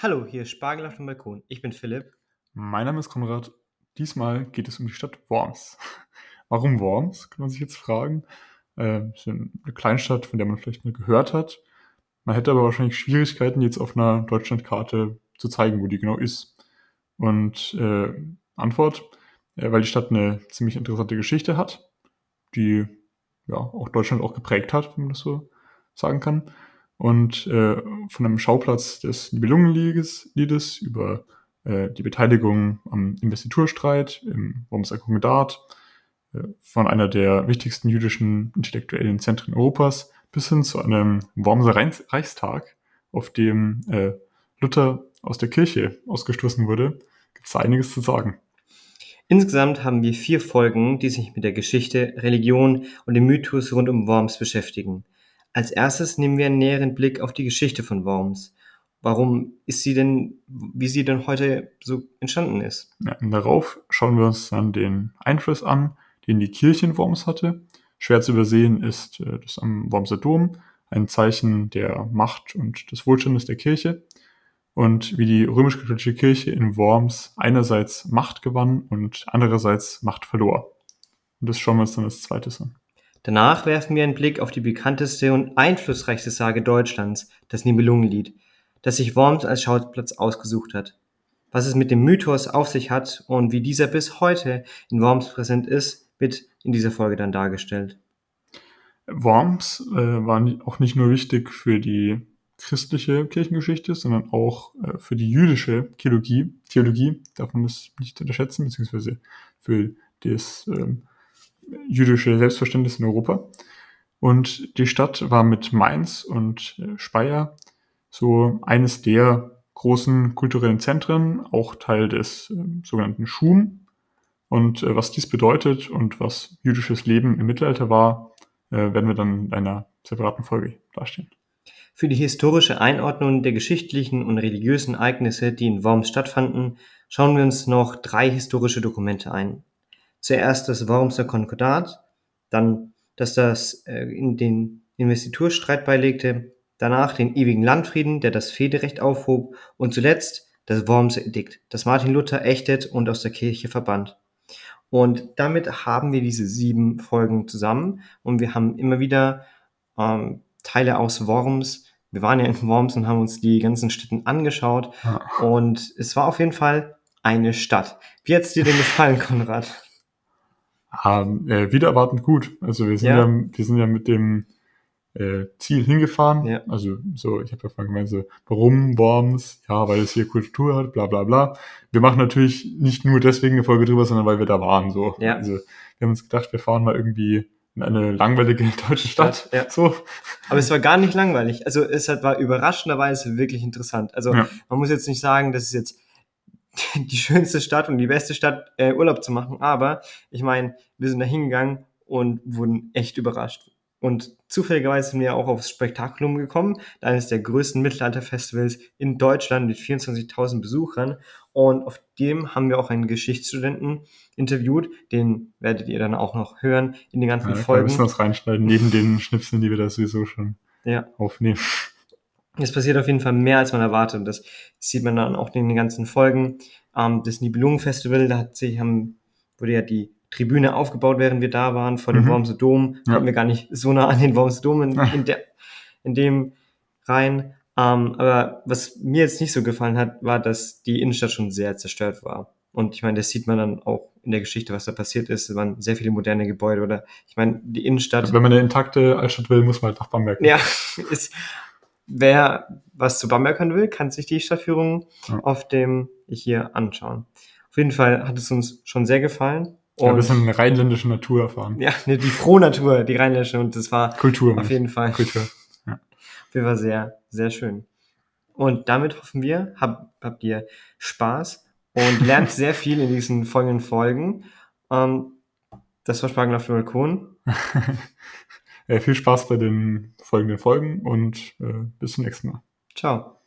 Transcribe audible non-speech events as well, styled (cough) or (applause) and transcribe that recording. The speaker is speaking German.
Hallo, hier ist Spargel auf dem Balkon. Ich bin Philipp. Mein Name ist Konrad. Diesmal geht es um die Stadt Worms. (laughs) Warum Worms, kann man sich jetzt fragen. Äh, ist eine Kleinstadt, von der man vielleicht mal gehört hat. Man hätte aber wahrscheinlich Schwierigkeiten, jetzt auf einer Deutschlandkarte zu zeigen, wo die genau ist. Und äh, Antwort, äh, weil die Stadt eine ziemlich interessante Geschichte hat, die ja auch Deutschland auch geprägt hat, wenn man das so sagen kann und äh, von einem Schauplatz des Nibelungenliedes über äh, die Beteiligung am Investiturstreit im Wormser Konkordat, äh, von einer der wichtigsten jüdischen intellektuellen Zentren Europas bis hin zu einem Wormser Reichstag, auf dem äh, Luther aus der Kirche ausgestoßen wurde, gibt es einiges zu sagen. Insgesamt haben wir vier Folgen, die sich mit der Geschichte, Religion und dem Mythos rund um Worms beschäftigen. Als erstes nehmen wir einen näheren Blick auf die Geschichte von Worms. Warum ist sie denn, wie sie denn heute so entstanden ist? Ja, darauf schauen wir uns dann den Einfluss an, den die Kirche in Worms hatte. Schwer zu übersehen ist äh, das am Wormser Dom, ein Zeichen der Macht und des Wohlstandes der Kirche. Und wie die römisch-katholische Kirche in Worms einerseits Macht gewann und andererseits Macht verlor. Und das schauen wir uns dann als zweites an. Danach werfen wir einen Blick auf die bekannteste und einflussreichste Sage Deutschlands, das Nibelungenlied, das sich Worms als Schauplatz ausgesucht hat. Was es mit dem Mythos auf sich hat und wie dieser bis heute in Worms präsent ist, wird in dieser Folge dann dargestellt. Worms äh, war auch nicht nur wichtig für die christliche Kirchengeschichte, sondern auch äh, für die jüdische Theologie, Theologie, darf man das nicht unterschätzen, beziehungsweise für das ähm, jüdische Selbstverständnis in Europa. Und die Stadt war mit Mainz und äh, Speyer so eines der großen kulturellen Zentren, auch Teil des äh, sogenannten Schum. Und äh, was dies bedeutet und was jüdisches Leben im Mittelalter war, äh, werden wir dann in einer separaten Folge darstellen. Für die historische Einordnung der geschichtlichen und religiösen Ereignisse, die in Worms stattfanden, schauen wir uns noch drei historische Dokumente ein zuerst das Wormser Konkordat, dann, dass das äh, in den Investiturstreit beilegte, danach den ewigen Landfrieden, der das Federecht aufhob und zuletzt das Wormser Edikt, das Martin Luther ächtet und aus der Kirche verbannt. Und damit haben wir diese sieben Folgen zusammen und wir haben immer wieder ähm, Teile aus Worms. Wir waren ja in Worms und haben uns die ganzen Städten angeschaut ja. und es war auf jeden Fall eine Stadt. Wie hat's dir denn gefallen, Konrad? Haben äh, wieder erwartend gut. Also wir sind ja, ja wir sind ja mit dem äh, Ziel hingefahren. Ja. Also so, ich habe ja vorhin gemeint, so, warum Worms? Ja, weil es hier Kultur hat, bla bla bla. Wir machen natürlich nicht nur deswegen eine Folge drüber, sondern weil wir da waren. So. Ja. Also wir haben uns gedacht, wir fahren mal irgendwie in eine langweilige (laughs) deutsche Stadt. Ja. so. Aber es war gar nicht langweilig. Also es war überraschenderweise wirklich interessant. Also man muss jetzt nicht sagen, dass es jetzt die schönste Stadt und die beste Stadt äh, Urlaub zu machen. Aber ich meine, wir sind da hingegangen und wurden echt überrascht. Und zufälligerweise sind wir auch aufs Spektakulum gekommen, eines der größten Mittelalterfestivals in Deutschland mit 24.000 Besuchern. Und auf dem haben wir auch einen Geschichtsstudenten interviewt. Den werdet ihr dann auch noch hören in den ganzen ja, Folgen. Wir müssen das reinschneiden, neben den Schnipseln, die wir da sowieso schon ja. aufnehmen. Es passiert auf jeden Fall mehr, als man erwartet. Das sieht man dann auch in den ganzen Folgen. Ähm, das Nibelungen-Festival, da hat sich, haben, wurde ja die Tribüne aufgebaut, während wir da waren, vor dem mhm. Wormser Dom. Ja. Kommen wir gar nicht so nah an den Wormser Dom in, in, der, in dem rein. Ähm, aber was mir jetzt nicht so gefallen hat, war, dass die Innenstadt schon sehr zerstört war. Und ich meine, das sieht man dann auch in der Geschichte, was da passiert ist. Es waren sehr viele moderne Gebäude oder ich meine, die Innenstadt. Also wenn man eine intakte Altstadt will, muss man halt nach Bamberg. Ja, (laughs) ist, wer was zu Bamberg hören will, kann sich die Stadtführung ja. auf dem hier anschauen. Auf jeden Fall hat es uns schon sehr gefallen. Und ja, ein bisschen rheinländische Natur erfahren. Ja, ne, die frohe Natur, die rheinländische und das war Kultur. Auf jeden Fall. Kultur. Ja. Auf jeden Fall sehr, sehr schön. Und damit hoffen wir, hab, habt ihr Spaß und (laughs) lernt sehr viel in diesen folgenden Folgen. Ähm, das war Spargel auf dem Balkon. (laughs) Äh, viel Spaß bei den folgenden Folgen und äh, bis zum nächsten Mal. Ciao.